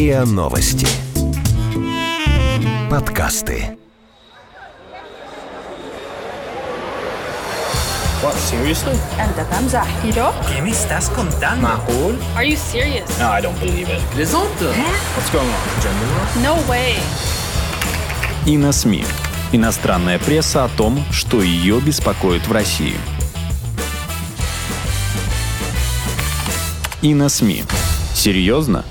РИА Новости. Подкасты. What, seriously? أنت تمزح ¿Yo? ¿Qué me estás contando? معقول؟ Are you serious? No, I don't believe it. Plaisante What's going on? Gender war? No way. И на СМИ. Иностранная пресса о том, что ее беспокоит в России. И на СМИ. Серьезно?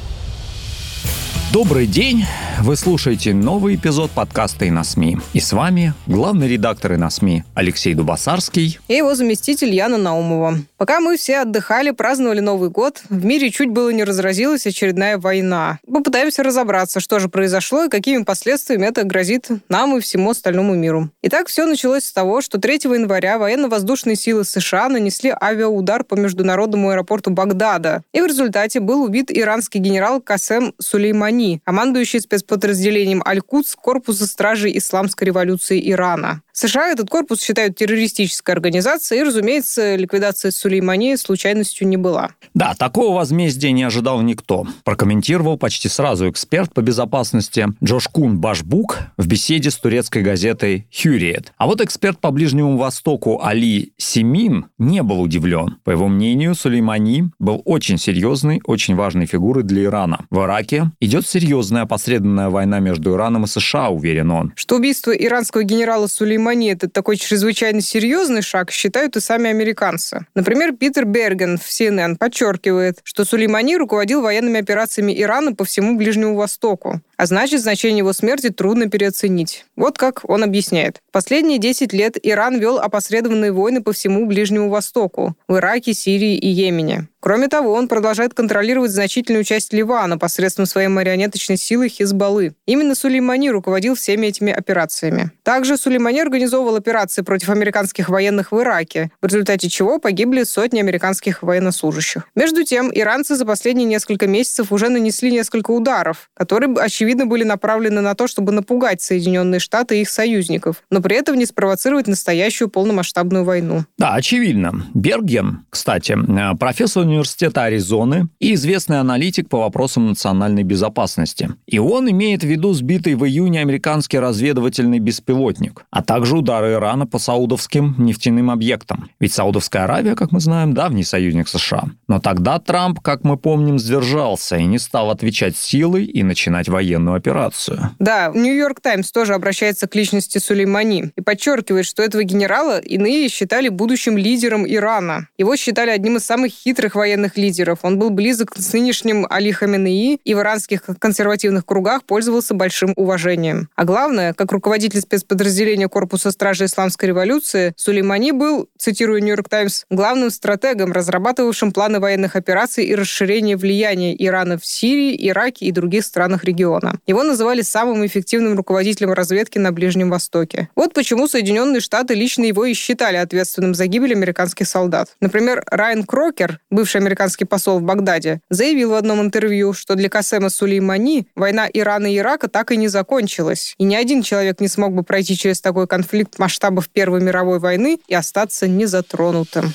Добрый день! Вы слушаете новый эпизод подкаста «И на СМИ». И с вами главный редактор «И на СМИ» Алексей Дубасарский. и его заместитель Яна Наумова. Пока мы все отдыхали, праздновали Новый год, в мире чуть было не разразилась очередная война. Попытаемся разобраться, что же произошло и какими последствиями это грозит нам и всему остальному миру. Итак, все началось с того, что 3 января военно-воздушные силы США нанесли авиаудар по международному аэропорту Багдада, и в результате был убит иранский генерал Касем Сулеймани, командующий спецподразделением Аль-Кудс корпуса стражей исламской революции Ирана. США этот корпус считают террористической организацией, и, разумеется, ликвидация Сулеймани случайностью не была. Да, такого возмездия не ожидал никто. Прокомментировал почти сразу эксперт по безопасности Джош Кун Башбук в беседе с турецкой газетой «Хюриет». А вот эксперт по Ближнему Востоку Али Семин не был удивлен. По его мнению, Сулеймани был очень серьезной, очень важной фигурой для Ирана. В Ираке идет серьезная опосредованная война между Ираном и США, уверен он. Что убийство иранского генерала Сулеймани – это такой чрезвычайно серьезный шаг, считают и сами американцы. Например, Питер Берген в CNN подчеркивает, что Сулеймани руководил военными операциями Ирана по всему Ближнему Востоку. А значит, значение его смерти трудно переоценить. Вот как он объясняет. Последние 10 лет Иран вел опосредованные войны по всему Ближнему Востоку, в Ираке, Сирии и Йемене. Кроме того, он продолжает контролировать значительную часть Ливана посредством своей марионеточной силы Хизбаллы. Именно Сулеймани руководил всеми этими операциями. Также Сулеймани организовывал операции против американских военных в Ираке, в результате чего погибли сотни американских военнослужащих. Между тем, иранцы за последние несколько месяцев уже нанесли несколько ударов, которые, очевидно, были направлены на то, чтобы напугать Соединенные Штаты и их союзников, но при этом не спровоцировать настоящую полномасштабную войну. Да, очевидно. Берген, кстати, э, профессор университета Аризоны и известный аналитик по вопросам национальной безопасности. И он имеет в виду сбитый в июне американский разведывательный беспилотник, а также удары Ирана по саудовским нефтяным объектам. Ведь Саудовская Аравия, как мы знаем, давний союзник США. Но тогда Трамп, как мы помним, сдержался и не стал отвечать силой и начинать военную операцию. Да, Нью-Йорк Таймс тоже обращается к личности Сулеймани и подчеркивает, что этого генерала иные считали будущим лидером Ирана. Его считали одним из самых хитрых военных лидеров. Он был близок с нынешним Али Хаменеи и в иранских консервативных кругах пользовался большим уважением. А главное, как руководитель спецподразделения Корпуса Стражи Исламской революции, Сулеймани был, цитирую Нью-Йорк Таймс, главным стратегом, разрабатывавшим планы военных операций и расширения влияния Ирана в Сирии, Ираке и других странах региона. Его называли самым эффективным руководителем разведки на Ближнем Востоке. Вот почему Соединенные Штаты лично его и считали ответственным за гибель американских солдат. Например, Райан Крокер, бывший американский посол в Багдаде, заявил в одном интервью, что для Касема Сулеймани война Ирана и Ирака так и не закончилась. И ни один человек не смог бы пройти через такой конфликт масштабов Первой мировой войны и остаться незатронутым.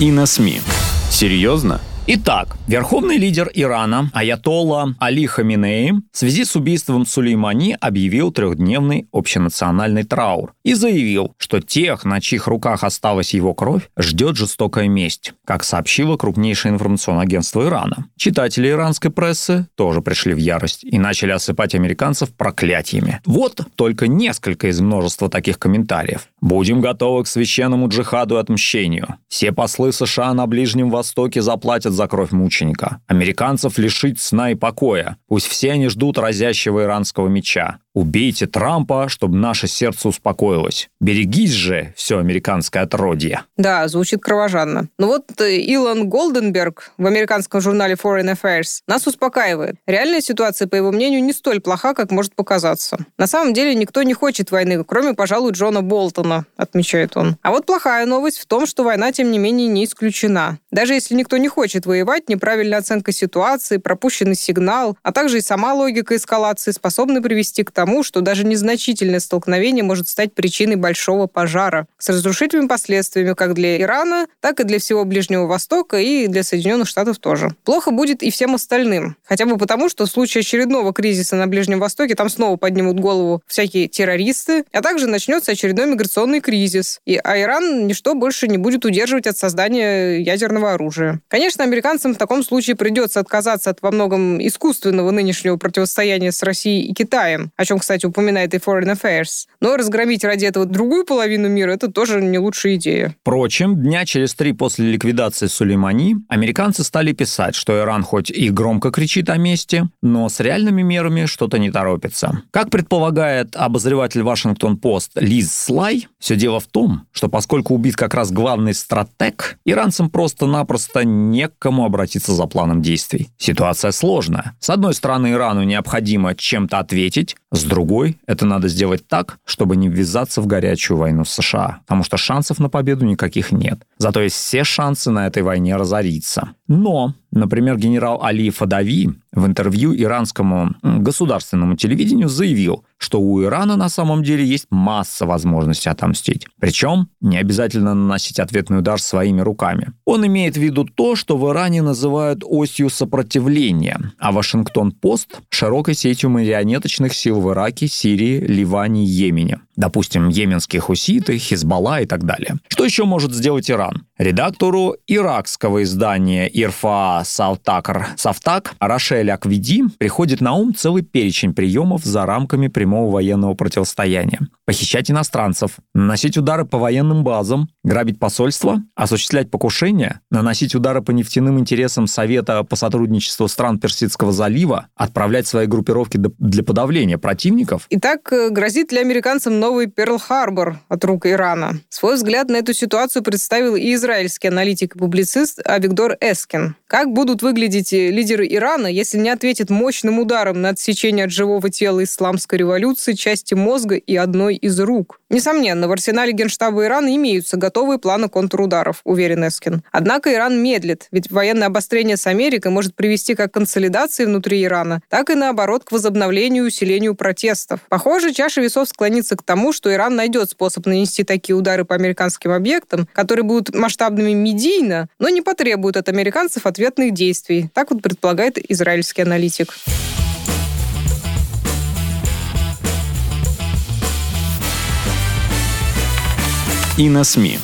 И на СМИ. Серьезно? Итак, верховный лидер Ирана Аятолла Али Хаминеи в связи с убийством Сулеймани объявил трехдневный общенациональный траур и заявил, что тех, на чьих руках осталась его кровь, ждет жестокая месть, как сообщило крупнейшее информационное агентство Ирана. Читатели иранской прессы тоже пришли в ярость и начали осыпать американцев проклятиями. Вот только несколько из множества таких комментариев. «Будем готовы к священному джихаду и отмщению. Все послы США на Ближнем Востоке заплатят за кровь мученика. Американцев лишить сна и покоя. Пусть все они ждут разящего иранского меча. Убейте Трампа, чтобы наше сердце успокоилось. Берегись же, все американское отродье. Да, звучит кровожадно. Но вот э, Илон Голденберг в американском журнале Foreign Affairs нас успокаивает. Реальная ситуация, по его мнению, не столь плоха, как может показаться. На самом деле никто не хочет войны, кроме, пожалуй, Джона Болтона, отмечает он. А вот плохая новость в том, что война, тем не менее, не исключена. Даже если никто не хочет воевать, неправильная оценка ситуации, пропущенный сигнал, а также и сама логика эскалации способны привести к тому, тому, что даже незначительное столкновение может стать причиной большого пожара с разрушительными последствиями как для Ирана, так и для всего Ближнего Востока и для Соединенных Штатов тоже. Плохо будет и всем остальным. Хотя бы потому, что в случае очередного кризиса на Ближнем Востоке там снова поднимут голову всякие террористы, а также начнется очередной миграционный кризис. И а Иран ничто больше не будет удерживать от создания ядерного оружия. Конечно, американцам в таком случае придется отказаться от во многом искусственного нынешнего противостояния с Россией и Китаем, о чем, кстати, упоминает и Foreign Affairs. Но разгромить ради этого другую половину мира – это тоже не лучшая идея. Впрочем, дня через три после ликвидации Сулеймани американцы стали писать, что Иран хоть и громко кричит о мести, но с реальными мерами что-то не торопится. Как предполагает обозреватель Вашингтон-Пост Лиз Слай, все дело в том, что поскольку убит как раз главный стратег, иранцам просто-напросто некому обратиться за планом действий. Ситуация сложная. С одной стороны, Ирану необходимо чем-то ответить, с другой, это надо сделать так, чтобы не ввязаться в горячую войну с США, потому что шансов на победу никаких нет. Зато есть все шансы на этой войне разориться. Но, например, генерал Али Фадави в интервью иранскому государственному телевидению заявил, что у Ирана на самом деле есть масса возможностей отомстить. Причем не обязательно наносить ответный удар своими руками. Он имеет в виду то, что в Иране называют осью сопротивления, а Вашингтон-Пост – широкой сетью марионеточных сил в Ираке, Сирии, Ливане Йемене. Допустим, йеменские хуситы, Хизбалла и так далее. Что еще может сделать Иран? Редактору иракского издания Ирфа Савтакр Савтак Рашель Аквиди приходит на ум целый перечень приемов за рамками прямого военного противостояния. Похищать иностранцев, наносить удары по военным базам, грабить посольства, осуществлять покушения, наносить удары по нефтяным интересам Совета по сотрудничеству стран Персидского залива, отправлять свои группировки для подавления противников. Итак, э, грозит ли американцам новый Перл-Харбор от рук Ирана? Свой взгляд на эту ситуацию представил и израильский аналитик и публицист Авигдор Эскин. Как будут выглядеть э, лидеры Ирана, если не ответят мощным ударом на отсечение от живого тела исламской революции части мозга и одной из рук? Несомненно, в арсенале Генштаба Ирана имеются готовые планы контрударов, уверен Эскин. Однако Иран медлит, ведь военное обострение с Америкой может привести как к консолидации внутри Ирана, так и наоборот к возобновлению и усилению протестов. Похоже, чаша весов склонится к тому, что Иран найдет способ нанести такие удары по американским объектам, которые будут масштабными медийно, но не потребуют от американцев ответных действий. Так вот предполагает израильский аналитик. И на СМИ.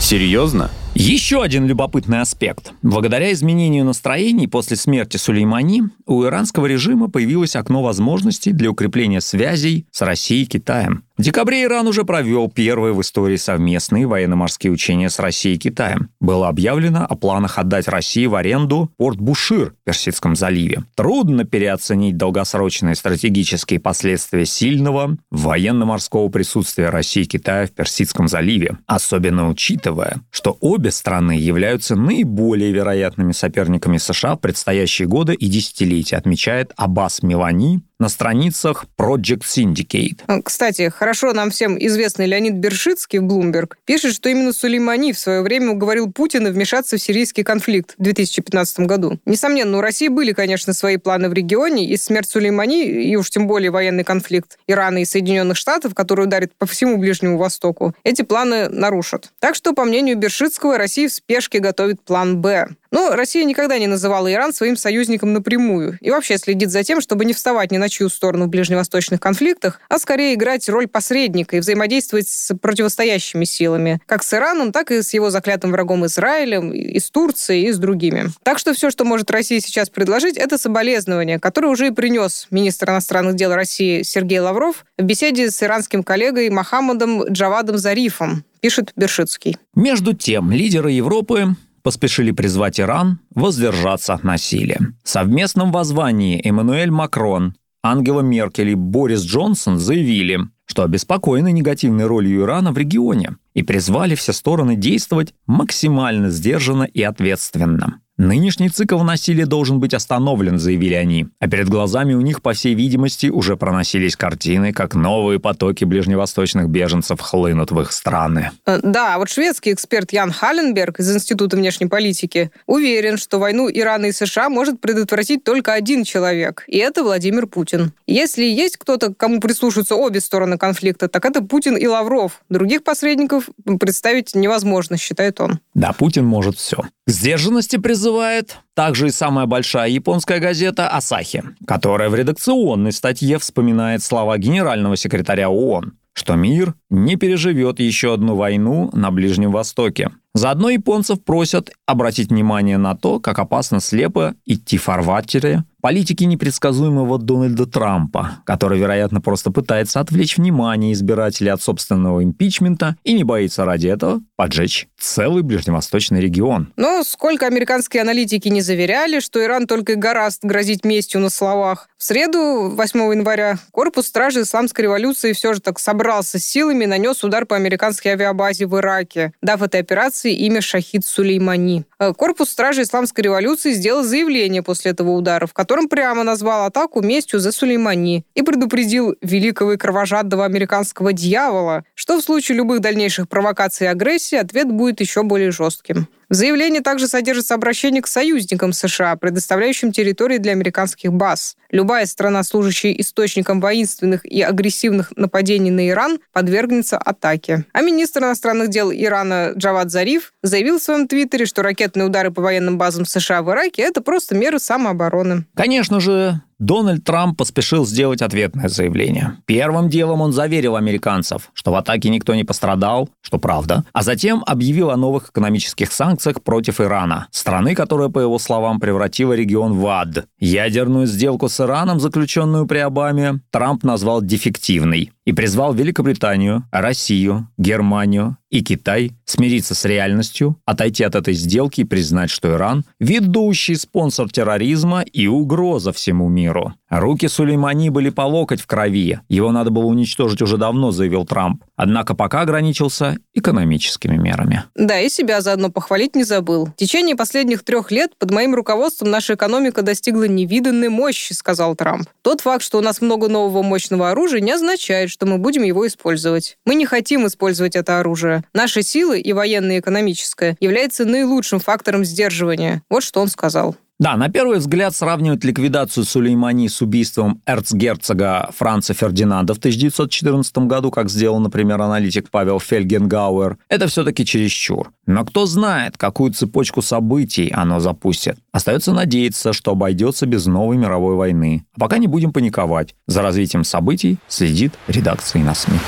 Серьезно? Еще один любопытный аспект. Благодаря изменению настроений после смерти Сулеймани у иранского режима появилось окно возможностей для укрепления связей с Россией и Китаем. В декабре Иран уже провел первые в истории совместные военно-морские учения с Россией и Китаем. Было объявлено о планах отдать России в аренду порт Бушир в Персидском заливе. Трудно переоценить долгосрочные стратегические последствия сильного военно-морского присутствия России и Китая в Персидском заливе, особенно учитывая, что обе страны являются наиболее вероятными соперниками США в предстоящие годы и десятилетия, отмечает Аббас Милани, на страницах Project Syndicate. А, кстати, хорошо нам всем известный Леонид Бершицкий в Bloomberg пишет, что именно Сулеймани в свое время уговорил Путина вмешаться в сирийский конфликт в 2015 году. Несомненно, у России были, конечно, свои планы в регионе, и смерть Сулеймани, и уж тем более военный конфликт Ирана и Соединенных Штатов, который ударит по всему Ближнему Востоку, эти планы нарушат. Так что, по мнению Бершицкого, Россия в спешке готовит план «Б». Но Россия никогда не называла Иран своим союзником напрямую и вообще следит за тем, чтобы не вставать ни на чью сторону в ближневосточных конфликтах, а скорее играть роль посредника и взаимодействовать с противостоящими силами, как с Ираном, так и с его заклятым врагом Израилем, и с Турцией, и с другими. Так что все, что может Россия сейчас предложить, это соболезнование, которое уже и принес министр иностранных дел России Сергей Лавров в беседе с иранским коллегой Мохаммадом Джавадом Зарифом, пишет Бершицкий. Между тем, лидеры Европы поспешили призвать Иран воздержаться от насилия. В совместном воззвании Эммануэль Макрон, Ангела Меркель и Борис Джонсон заявили, что обеспокоены негативной ролью Ирана в регионе и призвали все стороны действовать максимально сдержанно и ответственно. Нынешний цикл насилия должен быть остановлен, заявили они. А перед глазами у них, по всей видимости, уже проносились картины, как новые потоки ближневосточных беженцев хлынут в их страны. Э, да, вот шведский эксперт Ян Халленберг из Института внешней политики уверен, что войну Ирана и США может предотвратить только один человек, и это Владимир Путин. Если есть кто-то, кому прислушиваются обе стороны конфликта, так это Путин и Лавров. Других посредников представить невозможно, считает он. Да, Путин может все. К сдержанности призывает также и самая большая японская газета «Асахи», которая в редакционной статье вспоминает слова генерального секретаря ООН, что мир не переживет еще одну войну на Ближнем Востоке. Заодно японцев просят обратить внимание на то, как опасно слепо идти в фарватере политики непредсказуемого Дональда Трампа, который, вероятно, просто пытается отвлечь внимание избирателей от собственного импичмента и не боится ради этого поджечь целый ближневосточный регион. Но сколько американские аналитики не заверяли, что Иран только и гораст грозить местью на словах. В среду, 8 января, корпус стражи исламской революции все же так собрался с силами и нанес удар по американской авиабазе в Ираке, дав этой операции имя Шахид Сулеймани. Э, корпус стражи исламской революции сделал заявление после этого удара, в котором котором прямо назвал атаку местью за Сулеймани и предупредил великого и кровожадного американского дьявола, что в случае любых дальнейших провокаций и агрессии ответ будет еще более жестким. В заявлении также содержится обращение к союзникам США, предоставляющим территории для американских баз. Любая страна, служащая источником воинственных и агрессивных нападений на Иран, подвергнется атаке. А министр иностранных дел Ирана Джавад Зариф заявил в своем твиттере, что ракетные удары по военным базам США в Ираке – это просто меры самообороны. Конечно же, Дональд Трамп поспешил сделать ответное заявление. Первым делом он заверил американцев, что в атаке никто не пострадал, что правда, а затем объявил о новых экономических санкциях против Ирана, страны, которая, по его словам, превратила регион в ад. Ядерную сделку с Ираном, заключенную при Обаме, Трамп назвал дефективной и призвал Великобританию, Россию, Германию и Китай смириться с реальностью, отойти от этой сделки и признать, что Иран – ведущий спонсор терроризма и угроза всему миру. Руки Сулеймани были по локоть в крови. Его надо было уничтожить уже давно, заявил Трамп. Однако пока ограничился экономическими мерами. Да, и себя заодно похвалить не забыл. В течение последних трех лет под моим руководством наша экономика достигла невиданной мощи, сказал Трамп. Тот факт, что у нас много нового мощного оружия, не означает, что мы будем его использовать. Мы не хотим использовать это оружие. Наши силы, и военное, и экономическое, является наилучшим фактором сдерживания. Вот что он сказал. Да, на первый взгляд сравнивать ликвидацию Сулеймани с убийством эрцгерцога Франца Фердинанда в 1914 году, как сделал, например, аналитик Павел Фельгенгауэр, это все-таки чересчур. Но кто знает, какую цепочку событий оно запустит. Остается надеяться, что обойдется без новой мировой войны. А пока не будем паниковать. За развитием событий следит редакция на СМИ.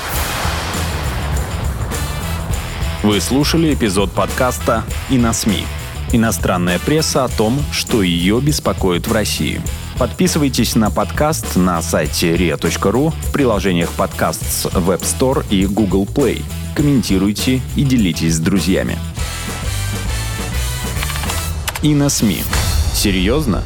Вы слушали эпизод подкаста «И на СМИ». Иностранная пресса о том, что ее беспокоит в России. Подписывайтесь на подкаст на сайте ria.ru в приложениях подкаст с Web Store и Google Play. Комментируйте и делитесь с друзьями. И на СМИ. Серьезно?